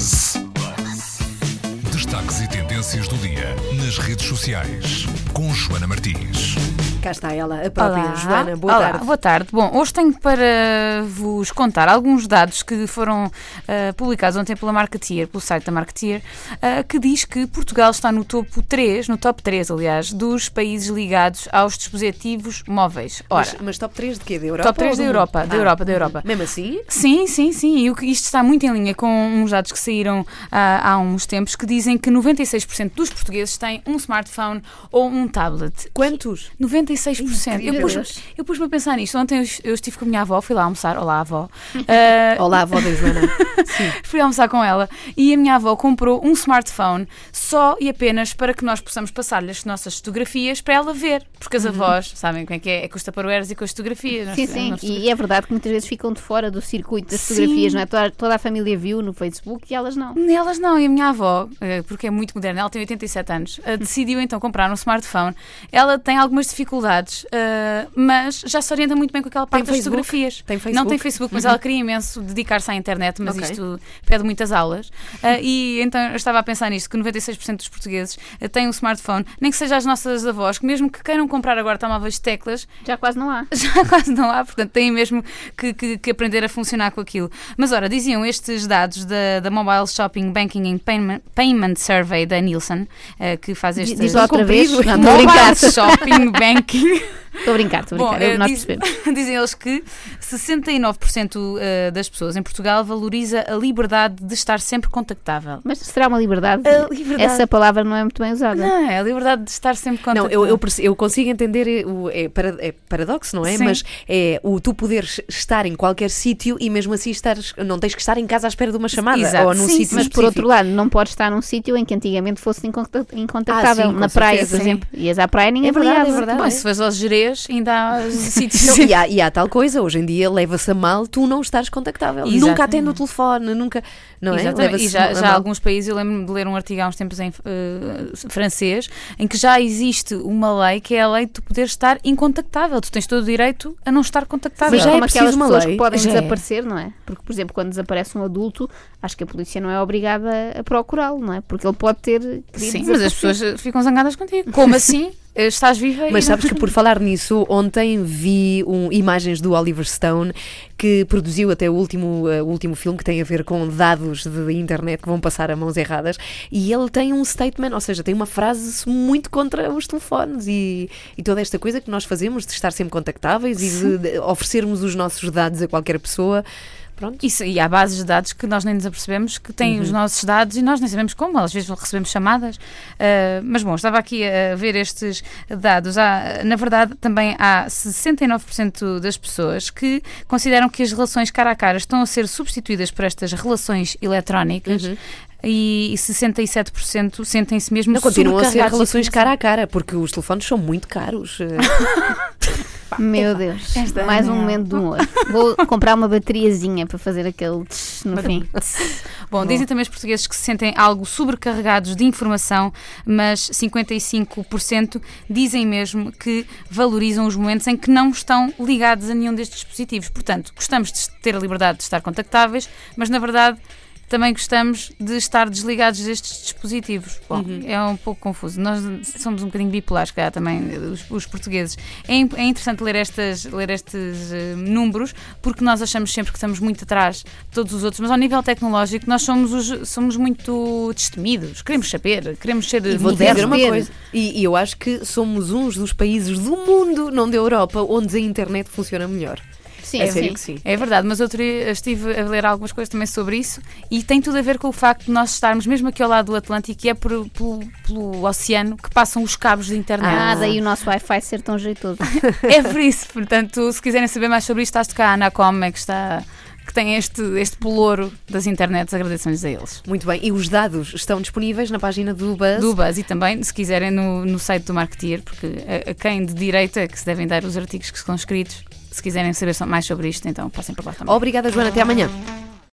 Buzz. Destaques e tendências do dia nas redes sociais com Joana Martins. Cá está ela, a própria Olá. Joana. Boa Olá, tarde. Boa tarde. Bom, hoje tenho para vos contar alguns dados que foram ah, publicados ontem pela Marketeer, pelo site da Marketeer, ah, que diz que Portugal está no topo 3, no top 3, aliás, dos países ligados aos dispositivos móveis. Ora, Mas, mas top 3 de quê? Da Europa? top 3 ou da Europa, mundo? da Ah, Europa, da Europa. Mesmo assim? Sim, sim, sim. E isto está muito em linha com uns dados que saíram ah, há uns tempos que dizem que 96% dos portugueses têm um smartphone ou um tablet. Quantos? 96%. Eu Incrível. pus- eu pus-me a pensar nisto. Ontem eu, eu estive com a minha avó, fui lá almoçar. Olá, avó. Ah, Olá, avó da Joana. Fui almoçar com ela e a minha avó comprou um smartphone só e apenas para que nós possamos passar-lhe as nossas fotografias para ela ver. Porque as avós sabem como é que é, é com os taparoeiros e com as fotografias. Nós Sim, tivemos sim, fotografia- e é verdade que muitas vezes ficam de fora do circuito das Sim. fotografias, não é? Toda, toda a família viu no Facebook e elas não. Elas não, e a minha avó, eh, porque é muito moderna, ela tem 87 anos, eh, decidiu então comprar um smartphone. Ela tem algumas dificuldades, eh, mas já se orienta muito bem com aquela parte das Facebook? fotografias. Tem Não Facebook? tem Facebook, mas ela queria imenso dedicar-se à internet, mas Ok. isto pede muitas aulas. Eh, e então eu estava a pensar nisto, que 96% dos portugueses eh, têm um smartphone, nem que seja as nossas avós, que mesmo que queiram comprar agora telemóveis de teclas, Já quase não há. já quase não há, portanto têm mesmo que, que- que aprender a funcionar com aquilo. Mas ora, diziam estes dados da, da Mobile Shopping Banking and Payment, Payment Survey da Nielsen, eh, que faz este diz lá outra vez. Não. Mobile Shopping Banking. walking. Estou a brincar, estou a Bom, brincar. Eu- eh, Nós diz- percebemos. dizem eles que 69% eh, das pessoas em Portugal valoriza a liberdade de estar sempre contactável. Mas será uma liberdade? A liberdade. Essa palavra não é muito bem usada. Não, é a liberdade de estar sempre Não, contactável. eu, eu, perce- eu consigo entender, eh, o, é, é paradoxo, não é? Sim. Mas é o tu poderes estar em qualquer sítio e mesmo assim estares, não tens que estar em casa à espera de uma chamada Exato. ou num Sim, sítio Mas por outro lado, não podes estar num sítio em que antigamente fosse inconta- incontactável. Ah, sim, na praia, certeza, por sim. exemplo. Ias à praia e ninguém É verdade, é verdade. Bom, se fores aos gerês, ainda há sítios. E, há, e há tal coisa, hoje em dia leva-se a mal tu não estares contactável. Exatamente. Nunca atende o telefone, nunca. Não é? E já, a já alguns países, eu lembro-me de ler um artigo há uns tempos em eh, francês, em que já existe uma lei que é a lei de tu poderes estar incontactável. Tu tens todo o direito a não estar contactável. Mas já é preciso uma pessoas lei? que podem Já é. desaparecer, não é? Porque, por exemplo, quando desaparece um adulto, acho que a polícia não é obrigada a procurá-lo, não é? Porque ele pode ter. Sim, mas as pessoas ficam zangadas contigo. Como assim? Eh, Estás viva Mas sabes que por falar nisso, ontem vi um- imagens do Oliver Stone que produziu até o último, o último filme que tem a ver com dados de internet que vão passar a mãos erradas e ele tem um statement, ou seja, tem uma frase muito contra os telefones e, e toda esta coisa que nós fazemos de estar sempre contactáveis e de, de oferecermos os nossos dados a qualquer pessoa. Pronto. Isso, e há bases de dados que nós nem nos apercebemos que têm Uhum. os nossos dados e nós nem sabemos como, às vezes recebemos chamadas. Uh, mas bom, estava aqui a ver estes dados. Há, na verdade, também há 69% das pessoas que consideram que as relações cara a cara estão a ser substituídas por estas relações eletrónicas. Uhum. E 67% sentem-se mesmo Não continuam a ser relações cara a cara, porque os telefones são muito caros. Meu Deus, Esta mais um momento de humor. Vou comprar uma bateriazinha para fazer aquele tss no fim. Bom, dizem também os portugueses que se sentem algo sobrecarregados de informação, mas 55% dizem mesmo que valorizam os momentos em que não estão ligados a nenhum destes dispositivos. Portanto, gostamos de ter a liberdade de estar contactáveis, mas na verdade também gostamos de estar desligados destes dispositivos. Bom, é um pouco confuso. Nós somos um bocadinho bipolares, cá também, os, os portugueses. É, é interessante ler, estas, ler estes eh, números, porque nós achamos sempre que estamos muito atrás de todos os outros, mas ao nível tecnológico nós somos, os, somos muito destemidos. Queremos saber, queremos ser E modernos. dizer uma coisa. E, e eu acho que somos uns dos países do mundo, não da Europa, onde a internet funciona melhor. Sim, é sim. sério que sim. É verdade, mas outro dia estive a ler algumas coisas também sobre isso e tem tudo a ver com o facto de nós estarmos mesmo aqui ao lado do Atlântico e é por- pelo, pelo oceano que passam os cabos de internet. Ah, daí o nosso Wi-Fi ser tão jeitoso. É por isso, portanto, se quiserem saber mais sobre isto, está cá a Anacom, é que está que tem este, este pelouro das internets, agradeço-lhes a eles. Muito bem. E os dados estão disponíveis na página do Buzz? Do Buzz e também, se quiserem, no, no site do Marketeer, porque a, a quem de direita é que se devem dar os artigos que estão escritos, se quiserem saber mais sobre isto, então passem por lá também. Obrigada, Joana. Até amanhã.